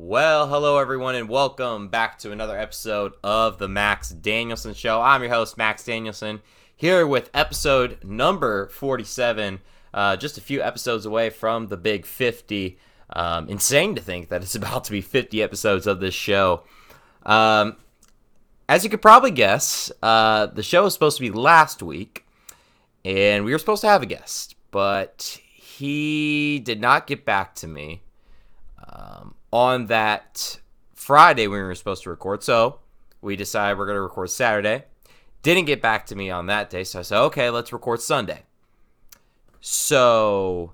Well, hello everyone, and welcome back to another episode of the Max Danielson Show. I'm your host, Max Danielson, here with episode number 47, uh, just a few episodes away from the big 50. Um, insane to think that it's about to be 50 episodes of this show. Um, as you could probably guess, uh, the show was supposed to be last week, and we were supposed to have a guest, but he did not get back to me. Um, on that Friday when we were supposed to record. So we decided we're going to record Saturday. Didn't get back to me on that day. So I said, okay, let's record Sunday. So,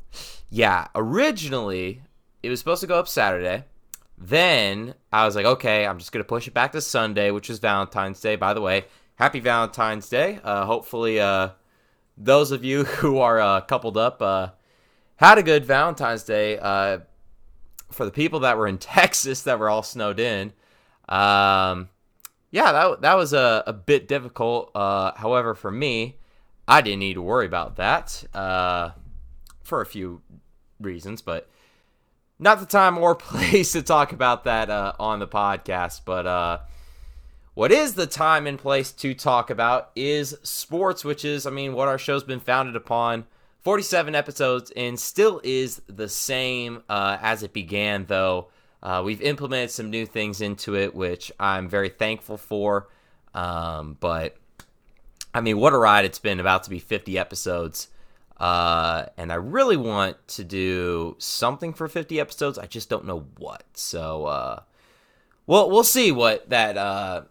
yeah, originally it was supposed to go up Saturday. Then I was like, okay, I'm just going to push it back to Sunday, which is Valentine's Day. By the way, happy Valentine's Day. Uh, hopefully, uh, those of you who are uh, coupled up uh, had a good Valentine's Day. For the people that were in Texas that were all snowed in, um, yeah, that that was a, a bit difficult. Uh, however, for me, I didn't need to worry about that uh, for a few reasons, but not the time or place to talk about that uh, on the podcast. But uh, what is the time and place to talk about is sports, which is, I mean, what our show's been founded upon. 47 episodes and still is the same uh, as it began, though. Uh, we've implemented some new things into it, which I'm very thankful for. Um, but I mean, what a ride it's been about to be 50 episodes. Uh, and I really want to do something for 50 episodes. I just don't know what. So, uh, well, we'll see what that uh,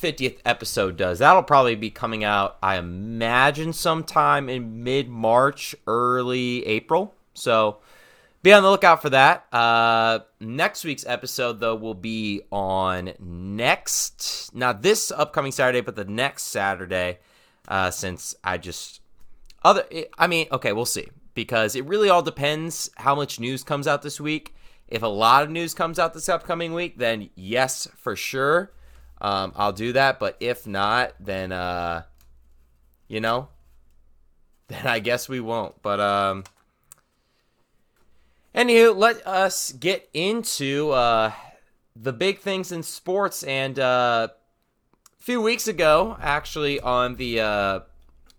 50th episode does. That'll probably be coming out, I imagine, sometime in mid March, early April. So be on the lookout for that. Uh, next week's episode, though, will be on next, not this upcoming Saturday, but the next Saturday, uh, since I just, other, I mean, okay, we'll see. Because it really all depends how much news comes out this week. If a lot of news comes out this upcoming week, then yes, for sure um, I'll do that. But if not, then uh, you know, then I guess we won't. But um, anywho, let us get into uh, the big things in sports. And uh, a few weeks ago, actually, on the uh,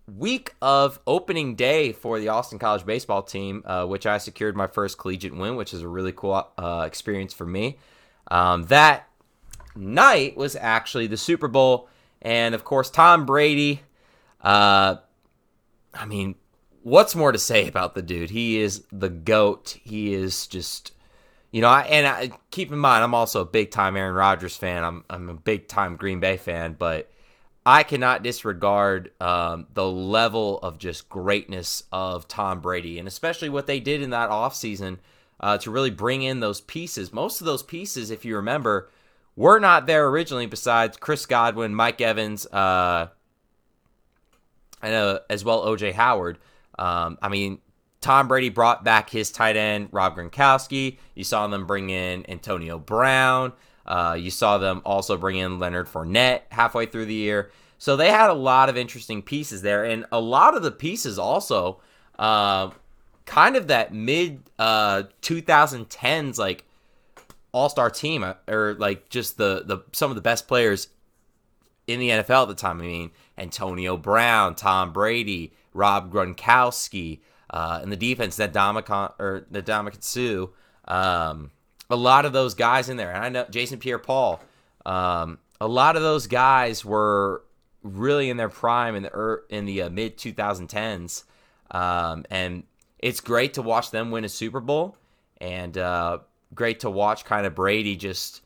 week of opening day for the Austin College baseball team, uh, which I secured my first collegiate win, which is a really cool uh, experience for me. Um, that night was actually the Super Bowl. And of course, Tom Brady. Uh, I mean, what's more to say about the dude? He is the GOAT. He is just, you know, I, and I, keep in mind, I'm also a big time Aaron Rodgers fan. I'm, I'm a big time Green Bay fan, but I cannot disregard um, the level of just greatness of Tom Brady, and especially what they did in that offseason uh, to really bring in those pieces. Most of those pieces, if you remember, were not there originally besides Chris Godwin, Mike Evans, uh, and uh, as well OJ Howard. Um, I mean, Tom Brady brought back his tight end Rob Gronkowski. You saw them bring in Antonio Brown. Uh, you saw them also bring in Leonard Fournette halfway through the year. So they had a lot of interesting pieces there, and a lot of the pieces also, uh, kind of that mid 2010s uh, like all star team uh, or like just the the some of the best players in the NFL at the time. I mean, Antonio Brown, Tom Brady, Rob Gronkowski, uh, and the defense that Ndamukong or the Suh. Um, a lot of those guys in there, and I know Jason Pierre-Paul. Um, a lot of those guys were really in their prime in the in the uh, mid 2010s, um, and it's great to watch them win a Super Bowl. And uh, great to watch kind of Brady just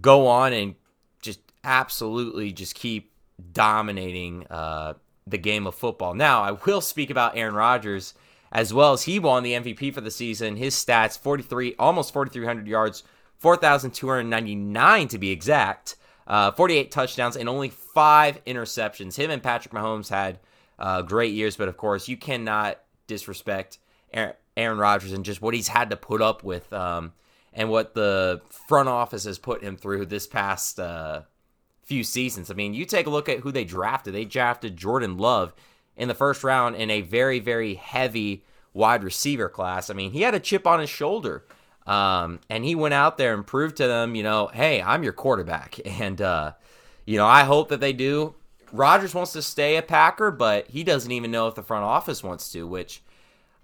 go on and just absolutely just keep dominating uh, the game of football. Now, I will speak about Aaron Rodgers as well as he won the MVP for the season. His stats 43, almost 4,300 yards, 4,299 to be exact, uh, 48 touchdowns, and only five interceptions. Him and Patrick Mahomes had uh, great years, but of course, you cannot disrespect Aaron, Aaron Rodgers and just what he's had to put up with. Um, and what the front office has put him through this past uh, few seasons. I mean, you take a look at who they drafted. They drafted Jordan Love in the first round in a very, very heavy wide receiver class. I mean, he had a chip on his shoulder Um, and he went out there and proved to them, you know, hey, I'm your quarterback. And, uh, you know, I hope that they do. Rodgers wants to stay a Packer, but he doesn't even know if the front office wants to, which.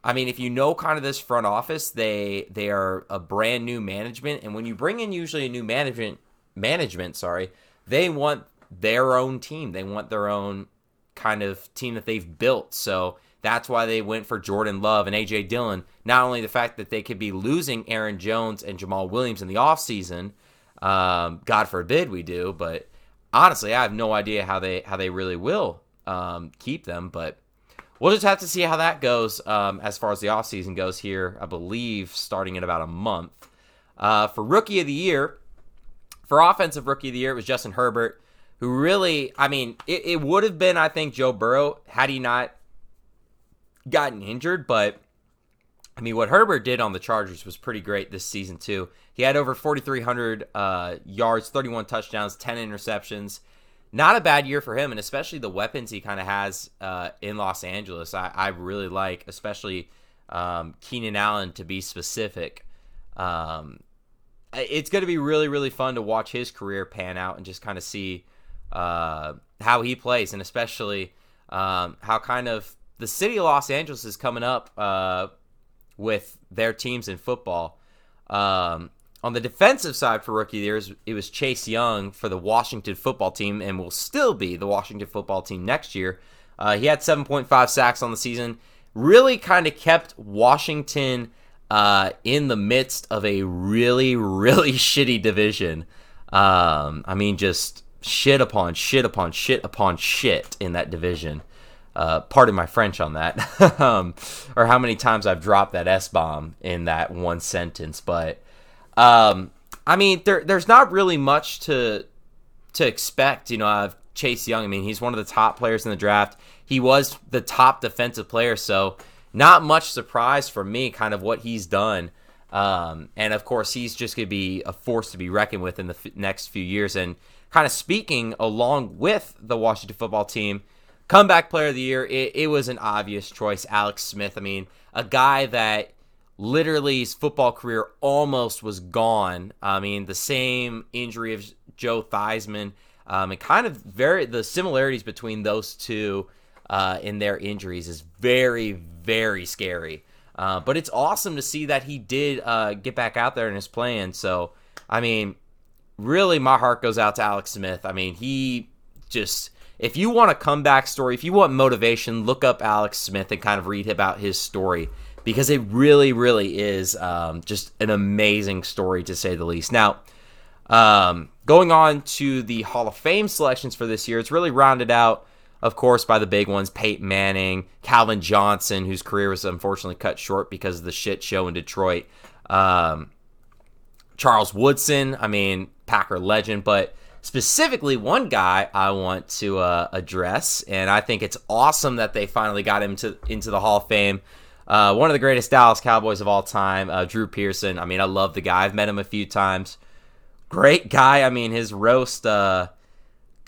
I mean, if you know kind of this front office, they they are a brand new management, and when you bring in usually a new management management, sorry, they want their own team. They want their own kind of team that they've built. So that's why they went for Jordan Love and AJ Dillon. Not only the fact that they could be losing Aaron Jones and Jamaal Williams in the offseason, um, God forbid we do, but honestly, I have no idea how they how they really will um, keep them. But we'll just have to see how that goes um, as far as the offseason goes here, I believe, starting in about a month. Uh, for Rookie of the Year, for Offensive Rookie of the Year, it was Justin Herbert, who really, I mean, it, it would have been, I think, Joe Burrow had he not gotten injured, but I mean, what Herbert did on the Chargers was pretty great this season too. He had over 4,300 uh, yards, 31 touchdowns, 10 interceptions. Not a bad year for him, and especially the weapons he kind of has uh, in Los Angeles. I, I really like, especially um, Keenan Allen to be specific. Um, it's going to be really, really fun to watch his career pan out and just kind of see uh, how he plays, and especially um, how kind of the city of Los Angeles is coming up uh, with their teams in football. Um, on the defensive side for rookie years, it was Chase Young for the Washington football team and will still be the Washington football team next year. Uh, he had 7.5 sacks on the season. Really kind of kept Washington uh, in the midst of a really, really shitty division. Um, I mean, just shit upon shit upon shit upon shit in that division. Uh, pardon my French on that, um, or how many times I've dropped that S bomb in that one sentence. But um, I mean, there, there's not really much to to expect. You know, of Chase Young. I mean, he's one of the top players in the draft. He was the top defensive player, so not much surprise for me. Kind of what he's done. Um, and of course, he's just going to be a force to be reckoned with in the f- next few years. And kind of speaking along with the Washington football team, Comeback player of the year, it, it was an obvious choice. Alex Smith. I mean, a guy that literally his football career almost was gone. I mean, the same injury of Joe Theismann, um, and kind of very the similarities between those two uh, in their injuries is very, very scary. Uh, but it's awesome to see that he did uh, get back out there and is playing. So, I mean, really, my heart goes out to Alex Smith. I mean, he just if you want a comeback story, if you want motivation, look up Alex Smith and kind of read about his story because it really, really is um, just an amazing story to say the least. Now, um, going on to the Hall of Fame selections for this year, it's really rounded out, of course, by the big ones Peyton Manning, Calvin Johnson, whose career was unfortunately cut short because of the shit show in Detroit, um, Charles Woodson, I mean, Packer legend, but specifically one guy I want to uh, address, and I think it's awesome that they finally got him to into the Hall of Fame. Uh, one of the greatest Dallas Cowboys of all time, uh, Drew Pearson. I mean, I love the guy. I've met him a few times. Great guy. I mean, his roast, uh,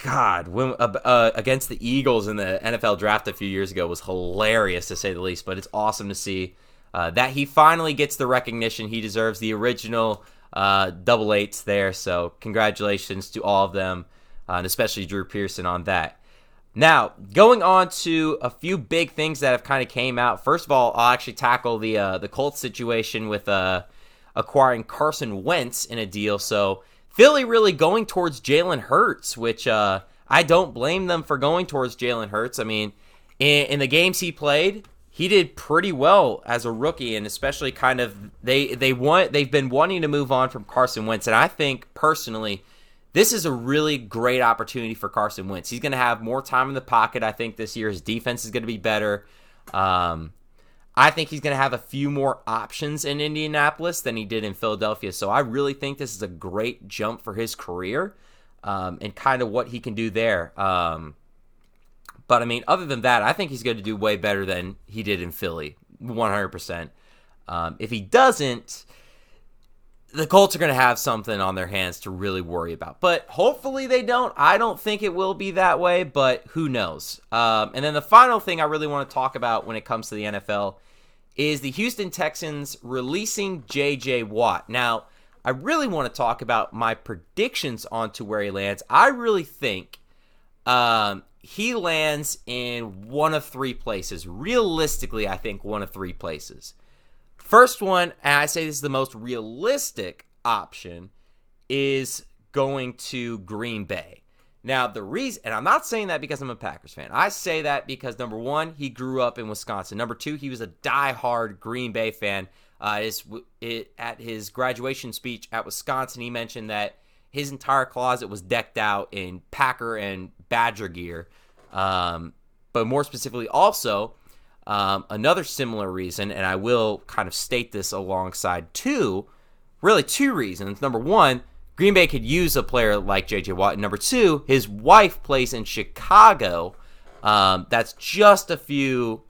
God, when, uh, uh, against the Eagles in the NFL draft a few years ago was hilarious to say the least. But it's awesome to see that he finally gets the recognition he deserves. The original uh, double eights there. So congratulations to all of them, uh, and especially Drew Pearson on that. Now, going on to a few big things that have kind of came out. First of all, I'll actually tackle the uh, the Colts situation with uh, acquiring Carson Wentz in a deal. So Philly really going towards Jalen Hurts, which uh, I don't blame them for going towards Jalen Hurts. I mean, in, in the games he played, he did pretty well as a rookie, and especially kind of they they want they've been wanting to move on from Carson Wentz, and I think personally. This is a really great opportunity for Carson Wentz. He's going to have more time in the pocket. I think this year his defense is going to be better. Um, I think he's going to have a few more options in Indianapolis than he did in Philadelphia. So I really think this is a great jump for his career um, and kind of what he can do there. Um, but I mean, other than that, I think he's going to do way better than he did in Philly, 100%. Um, if he doesn't, the Colts are going to have something on their hands to really worry about. But hopefully they don't. I don't think it will be that way, but who knows? Um, and then the final thing I really want to talk about when it comes to the NFL is the Houston Texans releasing J.J. Watt. Now, I really want to talk about my predictions on to where he lands. I really think um, he lands in one of three places. Realistically, I think one of three places. First one, and I say this is the most realistic option, is going to Green Bay. Now, the reason, and I'm not saying that because I'm a Packers fan. I say that because number one, he grew up in Wisconsin. Number two, he was a die-hard Green Bay fan. Uh, his, it, at his graduation speech at Wisconsin, he mentioned that his entire closet was decked out in Packer and Badger gear. Um, but more specifically, also, um, another similar reason, and I will kind of state this alongside two, really two reasons. Number one, Green Bay could use a player like J.J. Watt. Number two, his wife plays in Chicago. Um, that's just a few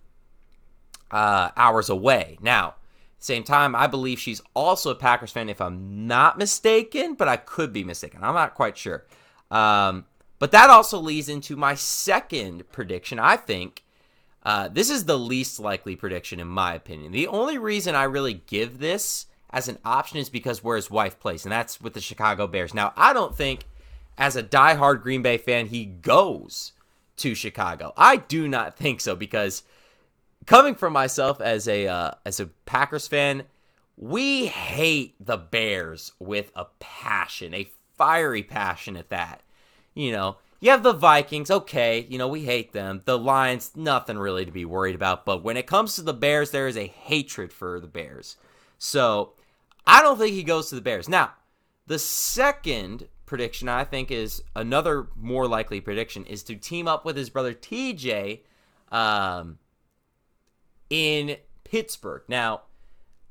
uh, hours away. Now, same time, I believe she's also a Packers fan, if I'm not mistaken, but I could be mistaken. I'm not quite sure. Um, but that also leads into my second prediction. I think uh, this is the least likely prediction, in my opinion. The only reason I really give this as an option is because where his wife plays, and that's with the Chicago Bears. Now, I don't think, as a diehard Green Bay fan, he goes to Chicago. I do not think so because coming from myself as a uh, as a Packers fan, we hate the Bears with a passion, a fiery passion at that. You know, you have the Vikings, okay, you know, we hate them. The Lions, nothing really to be worried about. But when it comes to the Bears, there is a hatred for the Bears. So I don't think he goes to the Bears. Now, the second prediction I think is another more likely prediction is to team up with his brother TJ um, in Pittsburgh. Now,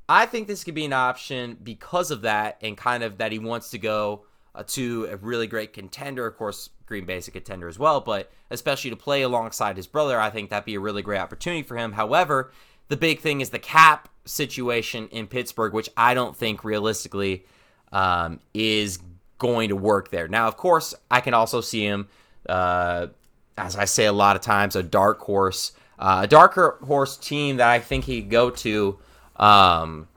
I think this could be an option because of that and kind of that he wants to go uh, to a really great contender. Of course, Green Bay's a contender as well, but especially to play alongside his brother, I think that'd be a really great opportunity for him. However, the big thing is the cap situation in Pittsburgh, which I don't think realistically um, is going to work there. Now, of course, I can also see him, uh, as I say a lot of times, a dark horse, uh, a darker horse team that I think he could go to, um,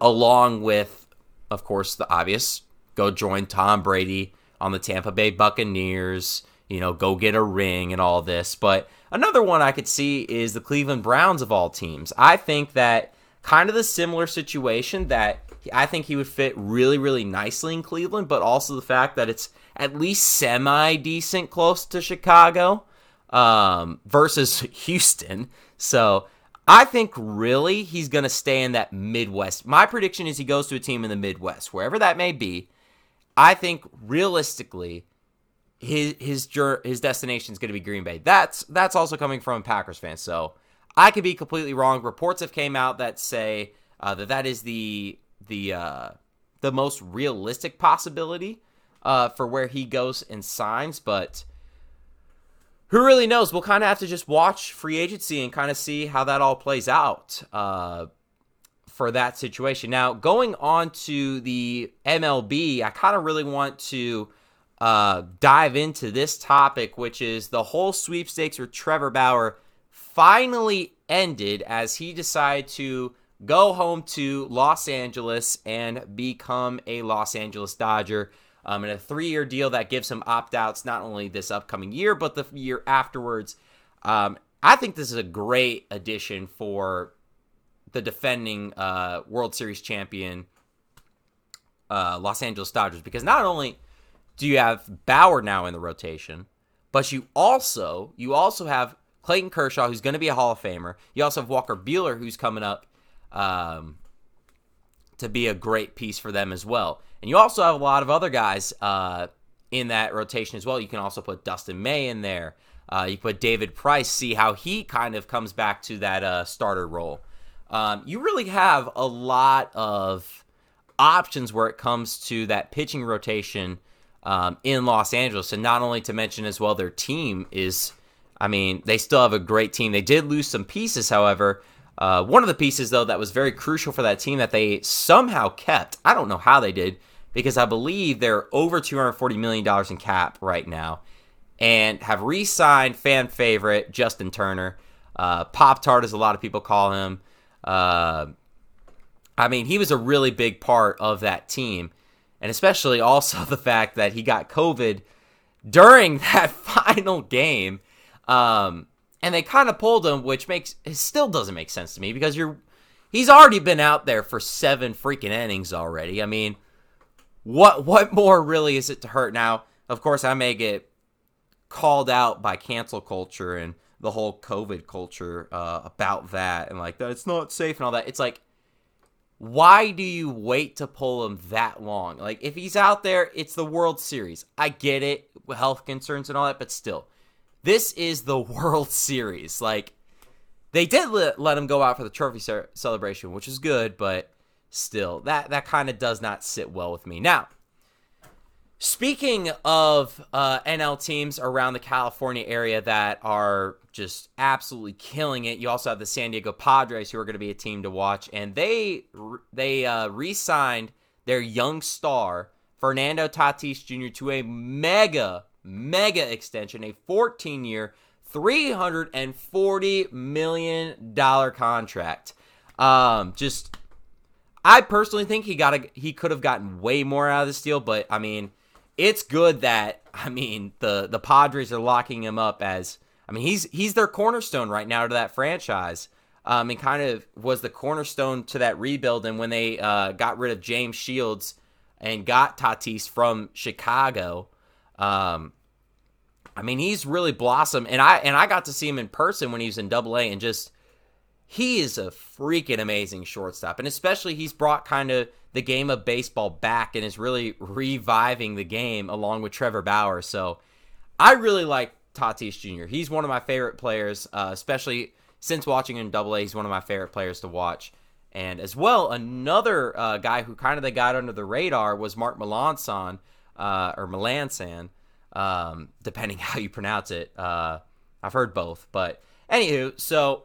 along with, of course, the obvious, go join Tom Brady on the Tampa Bay Buccaneers. You know, go get a ring and all this, but Another one I could see is the Cleveland Browns of all teams. I think that kind of the similar situation that I think he would fit really, really nicely in Cleveland, but also the fact that it's at least semi decent close to Chicago um, versus Houston. So I think really he's going to stay in that Midwest. My prediction is he goes to a team in the Midwest, wherever that may be. I think realistically, his his his destination is going to be Green Bay. That's that's also coming from a Packers fan. So I could be completely wrong. Reports have came out that say uh, that that is the the uh, the most realistic possibility uh, for where he goes and signs, but who really knows? We'll kind of have to just watch free agency and kind of see how that all plays out uh, for that situation. Now, going on to the MLB, I kind of really want to uh, dive into this topic, which is the whole sweepstakes with Trevor Bauer finally ended as he decided to go home to Los Angeles and become a Los Angeles Dodger. Um, in a three year deal that gives him opt outs not only this upcoming year, but the year afterwards. Um, I think this is a great addition for the defending uh, World Series champion uh, Los Angeles Dodgers because not only do you have Bauer now in the rotation, but you also you also have Clayton Kershaw, who's going to be a Hall of Famer. You also have Walker Buehler, who's coming up um, to be a great piece for them as well. And you also have a lot of other guys uh, in that rotation as well. You can also put Dustin May in there. Uh, you put David Price, see how he kind of comes back to that uh, starter role. Um, you really have a lot of options where it comes to that pitching rotation um, in Los Angeles. And not only to mention as well, their team is, I mean, they still have a great team. They did lose some pieces, however. Uh, one of the pieces, though, that was very crucial for that team that they somehow kept, I don't know how they did, because I believe they're over $240 million in cap right now and have re signed fan favorite Justin Turner. uh, Pop Tart, as a lot of people call him. Uh, I mean, he was a really big part of that team, and especially also the fact that he got COVID during that final game. Um, and they kind of pulled him, which makes still doesn't make sense to me because you're he's already been out there for seven freaking innings already. I mean, what what more really is it to hurt? Now, of course, I may get called out by cancel culture and the whole COVID culture uh, about that and like that it's not safe and all that. It's like, why do you wait to pull him that long? Like, if he's out there, it's the World Series. I get it, health concerns and all that, but still, this is the World Series. Like, they did let, let him go out for the trophy ce- celebration, which is good, but still, that, that kind of does not sit well with me. Now, speaking of uh, NL teams around the California area that are just absolutely killing it, you also have the San Diego Padres, who are going to be a team to watch, and they they uh, re-signed their young star Fernando Tatis Jr. to a mega mega extension, a 14 year, $340 million contract. Um, just, I personally think he got a, he could have gotten way more out of this deal, but I mean, it's good that, I mean, the, the Padres are locking him up as, I mean, he's, he's their cornerstone right now to that franchise. Um, and kind of was the cornerstone to that rebuild. And when they uh, got rid of James Shields and got Tatis from Chicago, um, I mean, he's really blossomed, and I and I got to see him in person when he was in Double A, and just he is a freaking amazing shortstop, and especially he's brought kind of the game of baseball back and is really reviving the game along with Trevor Bauer. So I really like Tatis Jr. He's one of my favorite players, uh, especially since watching him in Double A. He's one of my favorite players to watch. And as well, another uh, guy who kind of they got under the radar was Mark Melancon, uh, or Melancon, um, depending how you pronounce it. Uh, I've heard both, but anywho, so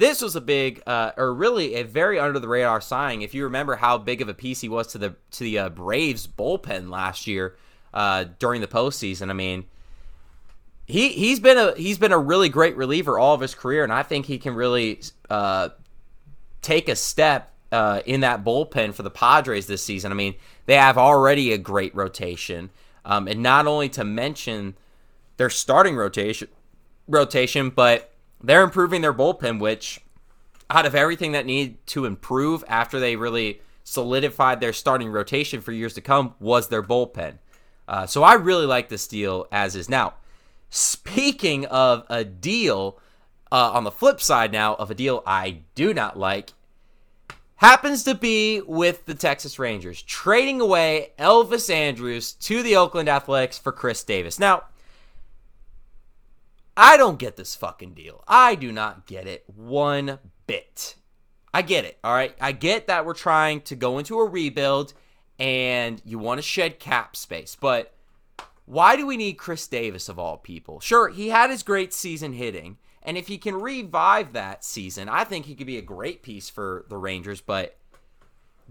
this was a big, uh, or really a very under the radar signing. If you remember how big of a piece he was to the to the uh, Braves bullpen last year uh, during the postseason, I mean, he he's been a he's been a really great reliever all of his career, and I think he can really uh, take a step uh, in that bullpen for the Padres this season. I mean, they have already a great rotation, um, and not only to mention their starting rotation, rotation, but they're improving their bullpen. Which, out of everything that need to improve after they really solidified their starting rotation for years to come, was their bullpen. Uh, so I really like this deal as is now. Speaking of a deal, uh, on the flip side now of a deal I do not like happens to be with the Texas Rangers, trading away Elvis Andrus to the Oakland Athletics for Khris Davis. Now, I don't get this fucking deal. I do not get it one bit. I get it, all right? I get that we're trying to go into a rebuild and you want to shed cap space, but why do we need Khris Davis of all people? Sure, he had his great season hitting and if he can revive that season, I think he could be a great piece for the Rangers. But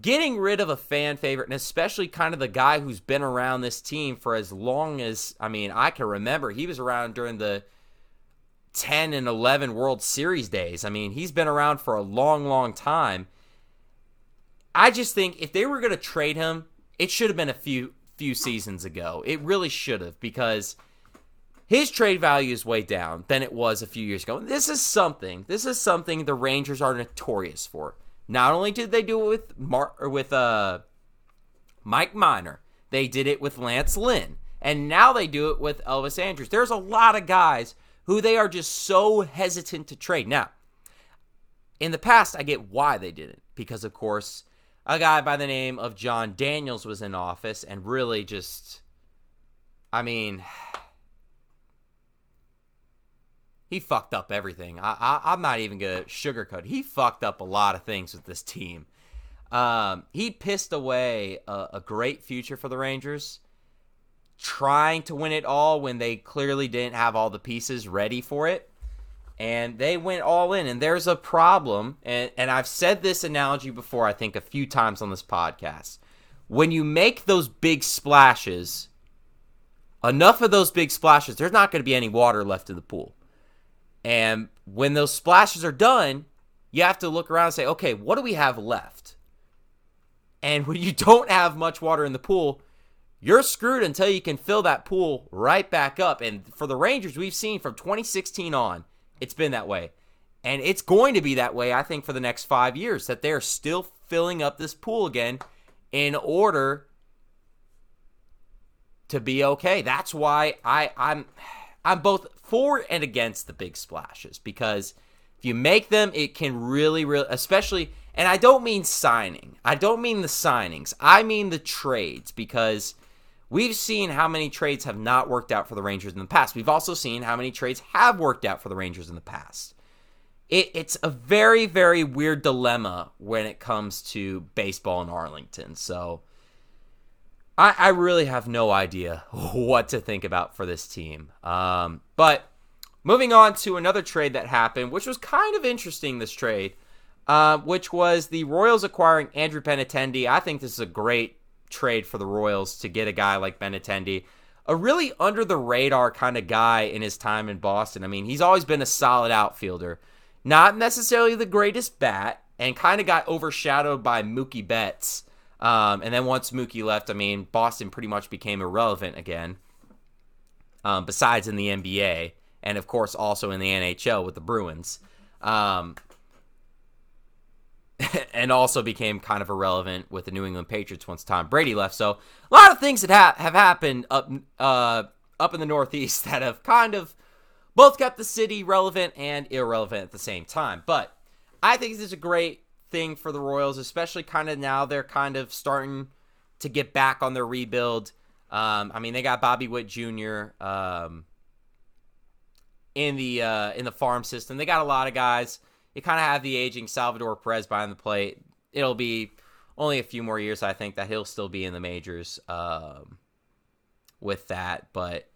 getting rid of a fan favorite, and especially kind of the guy who's been around this team for as long as, I mean, I can remember, he was around during the 10 and 11 World Series days. I mean, he's been around for a long, long time. I just think if they were going to trade him, it should have been a few few seasons ago. It really should have because his trade value is way down than it was a few years ago. This is something. This is something the Rangers are notorious for. Not only did they do it with Mar- or with uh, Mike Minor, they did it with Lance Lynn, and now they do it with Elvis Andrus. There's a lot of guys who they are just so hesitant to trade. Now, in the past, I get why they didn't, because, of course, a guy by the name of Jon Daniels was in office and really just, I mean he fucked up everything. I, I am not even gonna sugarcoat. He fucked up a lot of things with this team. Um, he pissed away a, a great future for the Rangers, trying to win it all when they clearly didn't have all the pieces ready for it, and they went all in. And there's a problem, and and I've said this analogy before. I think a few times on this podcast. When you make those big splashes, enough of those big splashes, there's not going to be any water left in the pool And when those splashes are done, you have to look around and say, okay, what do we have left? And when you don't have much water in the pool, you're screwed until you can fill that pool right back up. And for the Rangers, we've seen from 2016 on, it's been that way. And it's going to be that way, I think, for the next five years, that they're still filling up this pool again in order to be okay. That's why I, I'm I'm both for and against the big splashes because if you make them, it can really, really, especially, and I don't mean signing. I don't mean the signings. I mean the trades because we've seen how many trades have not worked out for the Rangers in the past. We've also seen how many trades have worked out for the Rangers in the past. It, it's a very, very weird dilemma when it comes to baseball in Arlington. So I, I really have no idea what to think about for this team. Um, but moving on to another trade that happened, which was kind of interesting, this trade, uh, which was the Royals acquiring Andrew Benintendi. I think this is a great trade for the Royals to get a guy like Benintendi. A really under the radar kind of guy in his time in Boston. I mean, he's always been a solid outfielder. Not necessarily the greatest bat, and kind of got overshadowed by Mookie Betts. Um, and then once Mookie left, I mean, Boston pretty much became irrelevant again. Um, besides in the NBA, and of course also in the NHL with the Bruins. Um, and also became kind of irrelevant with the New England Patriots once Tom Brady left. So a lot of things that ha- have happened up uh, up in the Northeast that have kind of both kept the city relevant and irrelevant at the same time. But I think this is a great thing for the Royals, especially kind of now they're kind of starting to get back on their rebuild. Um, I mean, they got Bobby Witt Jr. Um, in the uh, in the farm system. They got a lot of guys. You kind of have the aging Salvador Perez behind the plate. It'll be only a few more years, I think, that he'll still be in the majors um, with that. But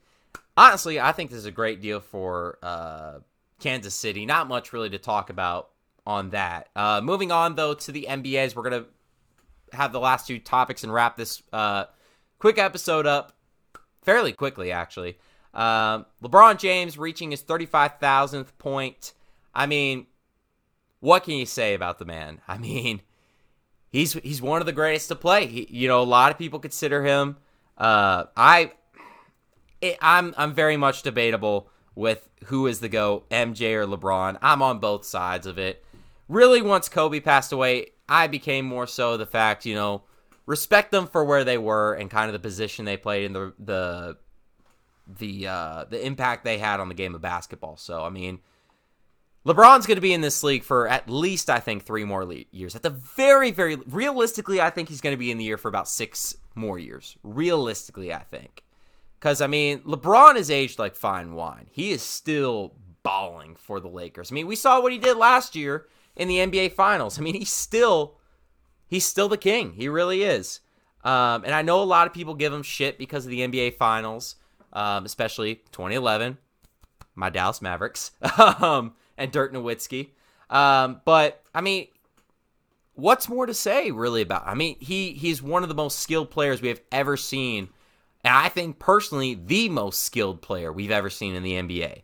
honestly, I think this is a great deal for uh, Kansas City. Not much really to talk about on that. Uh, moving on though to the NBAs, we're gonna have the last two topics and wrap this uh, quick episode up fairly quickly, actually. Um, LeBron James reaching his 35,000th point. I mean, what can you say about the man? I mean, he's he's one of the greatest to play. He, you know, a lot of people consider him. Uh, I, it, I'm I'm very much debatable with who is the go, MJ or LeBron. I'm on both sides of it. Really, once Kobe passed away, I became more so the fact, you know, respect them for where they were and kind of the position they played and the the the uh, the impact they had on the game of basketball. So I mean, LeBron's going to be in this league for at least I think three more le- years. At the very very realistically, I think he's going to be in the year for about six more years. Realistically, I think. Because I mean, LeBron is aged like fine wine. He is still balling for the Lakers. I mean, we saw what he did last year in the NBA Finals. I mean, he's still he's still the king. He really is. Um, and I know a lot of people give him shit because of the NBA Finals, um, especially 2011, my Dallas Mavericks, um, and Dirk Nowitzki. Um, but I mean, what's more to say really about? I mean, he he's one of the most skilled players we have ever seen, and I think personally the most skilled player we've ever seen in the NBA.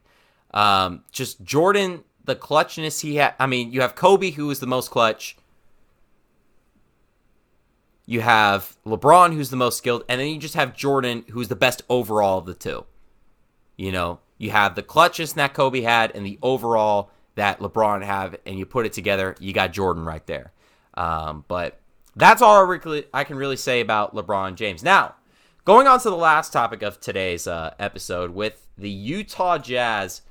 Um, just Jordan the clutchness he had. I mean, you have Kobe, who is the most clutch. You have LeBron, who's the most skilled, and then you just have Jordan, who's the best overall of the two. You know, you have the clutchness that Kobe had and the overall that LeBron have, and you put it together, you got Jordan right there. Um, but that's all I, can really say about LeBron James. Now, going on to the last topic of today's uh, episode with the Utah Jazz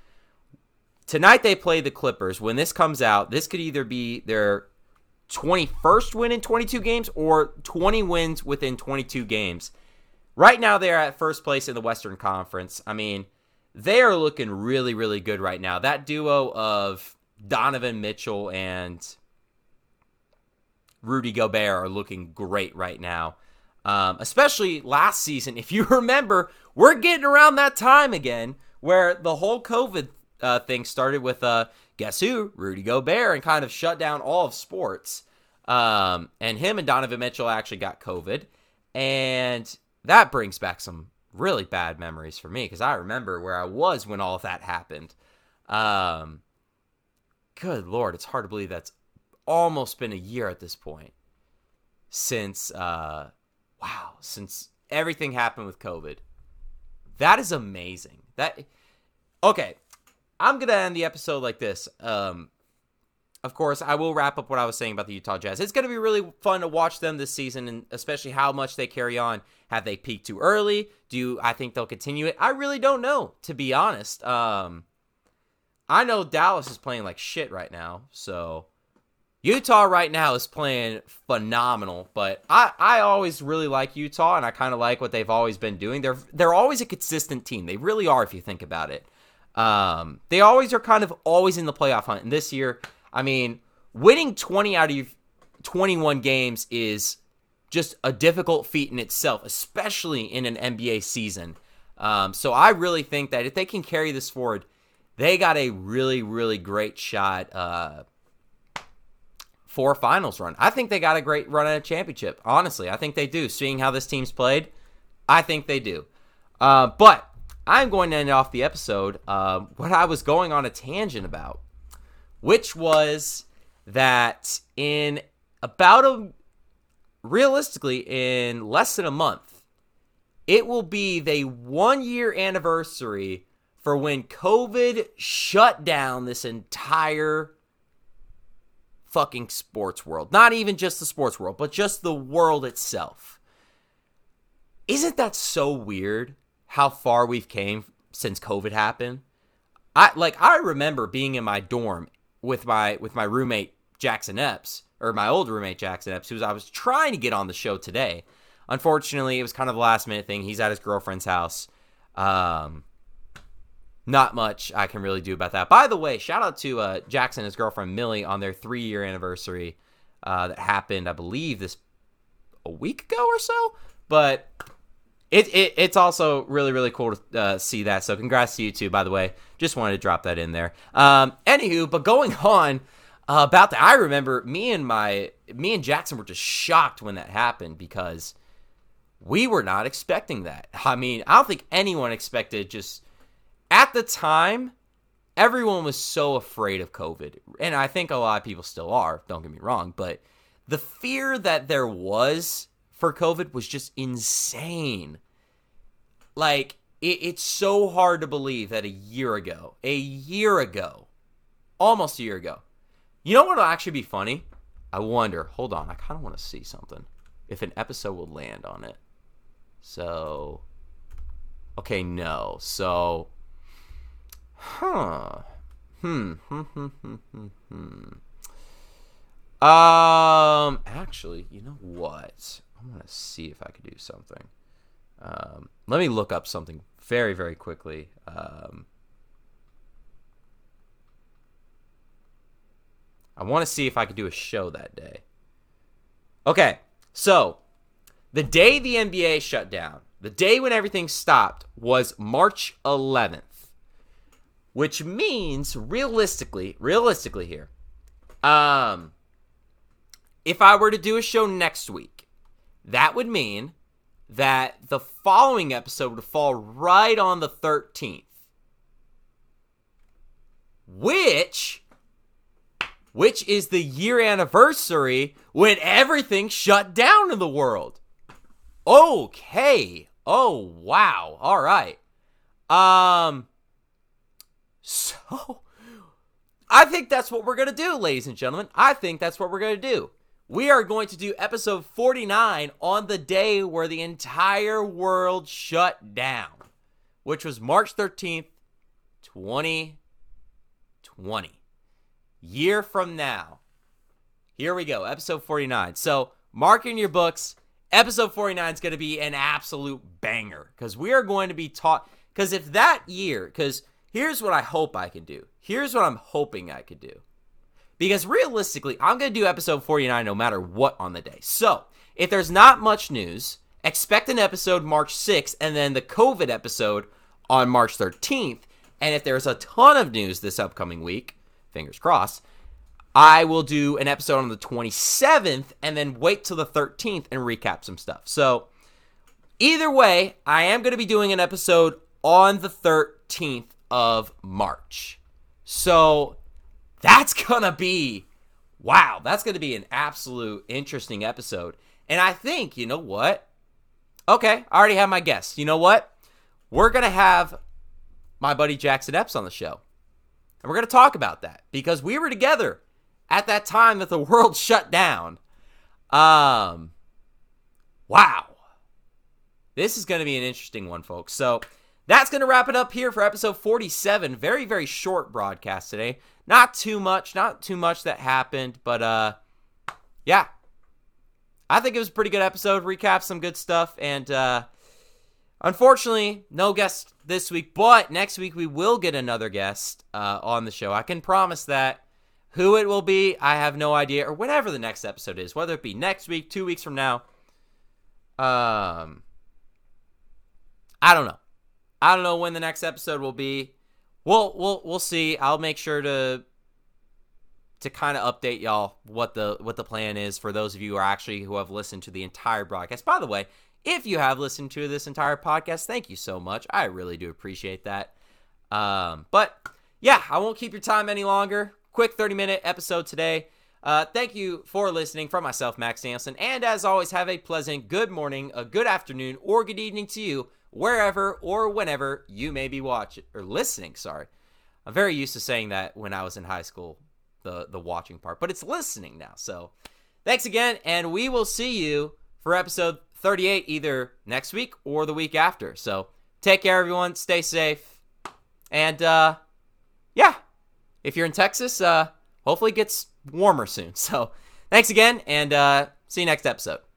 Tonight they play the Clippers. When this comes out, this could either be their 21st win in 22 games or 20 wins within 22 games. Right now they're at first place in the Western Conference. I mean, they are looking really, really good right now. That duo of Donovan Mitchell and Rudy Gobert are looking great right now. Um, especially last season. If you remember, we're getting around that time again where the whole COVID uh, thing started with uh, guess who? Rudy Gobert, and kind of shut down all of sports. Um, and him and Donovan Mitchell actually got COVID, and that brings back some really bad memories for me because I remember where I was when all of that happened. Um, good lord, it's hard to believe that's almost been a year at this point since uh wow, since everything happened with COVID. That is amazing. That okay. I'm gonna end the episode like this. Um, of course, I will wrap up what I was saying about the Utah Jazz. It's going to be really fun to watch them this season, and especially how much they carry on. Have they peaked too early? Do I think they'll continue it? I really don't know, to be honest. Um, I know Dallas is playing like shit right now, so Utah right now is playing phenomenal. But I, I always really like Utah, and I kind of like what they've always been doing. They're they're always a consistent team. They really are, if you think about it. Um, they always are kind of always in the playoff hunt, and this year I mean, winning 20 out of 21 games is just a difficult feat in itself, especially in an NBA season. Um, so I really think that if they can carry this forward, they got a really, really great shot uh, for a finals run. I think they got a great run at a championship. Honestly, I think they do. Seeing how this team's played, I think they do. Uh, but I'm going to end off the episode uh, what I was going on a tangent about which was that in about a realistically in less than a month, it will be the one year anniversary for when COVID shut down this entire fucking sports world. Not even just the sports world, but just the world itself. Isn't that so weird how far we've came since COVID happened? I like I remember being in my dorm with my with my roommate Jackson Epps or my old roommate Jackson Epps, who I was trying to get on the show today. Unfortunately, it was kind of the last minute thing. He's at his girlfriend's house. Um, not much I can really do about that. By the way, shout out to uh, Jackson and his girlfriend Millie on their three year anniversary uh, that happened, I believe, this a week ago or so. But it, it it's also really really cool to uh, see that. So congrats to you too. By the way, just wanted to drop that in there. Um, anywho, but going on uh, about that, I remember me and my me and Jackson were just shocked when that happened because we were not expecting that. I mean, I don't think anyone expected just at the time. Everyone was so afraid of COVID, and I think a lot of people still are. Don't get me wrong, but the fear that there was for COVID was just insane. Like, it, it's so hard to believe that a year ago, a year ago, almost a year ago, you know what will actually be funny? I wonder. Hold on, I kind of want to see something. If an episode will land on it. So, okay, no. So, huh. Hmm. Hmm. Hmm. Hmm. Hmm. hmm. Um. Actually, you know what? I'm gonna see if I could do something. Um, let me look up something very, very quickly. Um, I want to see if I could do a show that day. Okay, so the day the NBA shut down, the day when everything stopped, was March 11th, which means realistically, realistically here, um, if I were to do a show next week, that would mean that the following episode would fall right on the 13th. Which which is the year anniversary when everything shut down in the world. Okay. Oh, wow. All right. Um so I think that's what we're going to do, ladies and gentlemen. I think that's what we're going to do we are going to do episode 49 on the day where the entire world shut down, which was March 13th, 2020. Year from now. Here we go, episode 49. So, mark in your books. Episode 49 is going to be an absolute banger because we are going to be taught. Because if that year, because here's what I hope I can do. Here's what I'm hoping I could do. Because realistically, I'm going to do episode 49 no matter what on the day. So, if there's not much news, expect an episode March 6th and then the COVID episode on March 13th. And if there's a ton of news this upcoming week, fingers crossed, I will do an episode on the 27th and then wait till the 13th and recap some stuff. So, either way, I am going to be doing an episode on the 13th of March. So that's to be, wow, that's to be an absolute interesting episode. And I think, you know what? Okay, I already have my guest. You know what? We're to have my buddy Jackson Epps on the show. And we're to talk about that because we were together at that time that the world shut down. Um, wow. This is to be an interesting one, folks. So that's going to wrap it up here for episode 47. Very, very short broadcast today. Not too much, not too much that happened, but uh, yeah. I think it was a pretty good episode. Recap some good stuff, and uh, unfortunately, no guest this week. But next week we will get another guest uh, on the show. I can promise that. Who it will be, I have no idea, or whatever the next episode is, whether it be next week, two weeks from now. Um, I don't know. I don't know when the next episode will be. We'll we'll we'll see. I'll make sure to to kind of update y'all what the what the plan is for those of you who are actually who have listened to the entire broadcast. By the way, if you have listened to this entire podcast, thank you so much. I really do appreciate that. Um, but yeah, I won't keep your time any longer quick 30 minute episode today. Uh, thank you for listening from myself, Max Sampson. And as always, have a pleasant good morning, a good afternoon, or good evening to you, wherever or whenever you may be watching or listening. Sorry. I'm very used to saying that when I was in high school, the, the watching part, but it's listening now. So thanks again, and we will see you for episode 38 either next week or the week after. So take care, everyone. Stay safe. And uh, yeah if you're in Texas, uh, hopefully it gets warmer soon. So thanks again, and uh, see you next episode.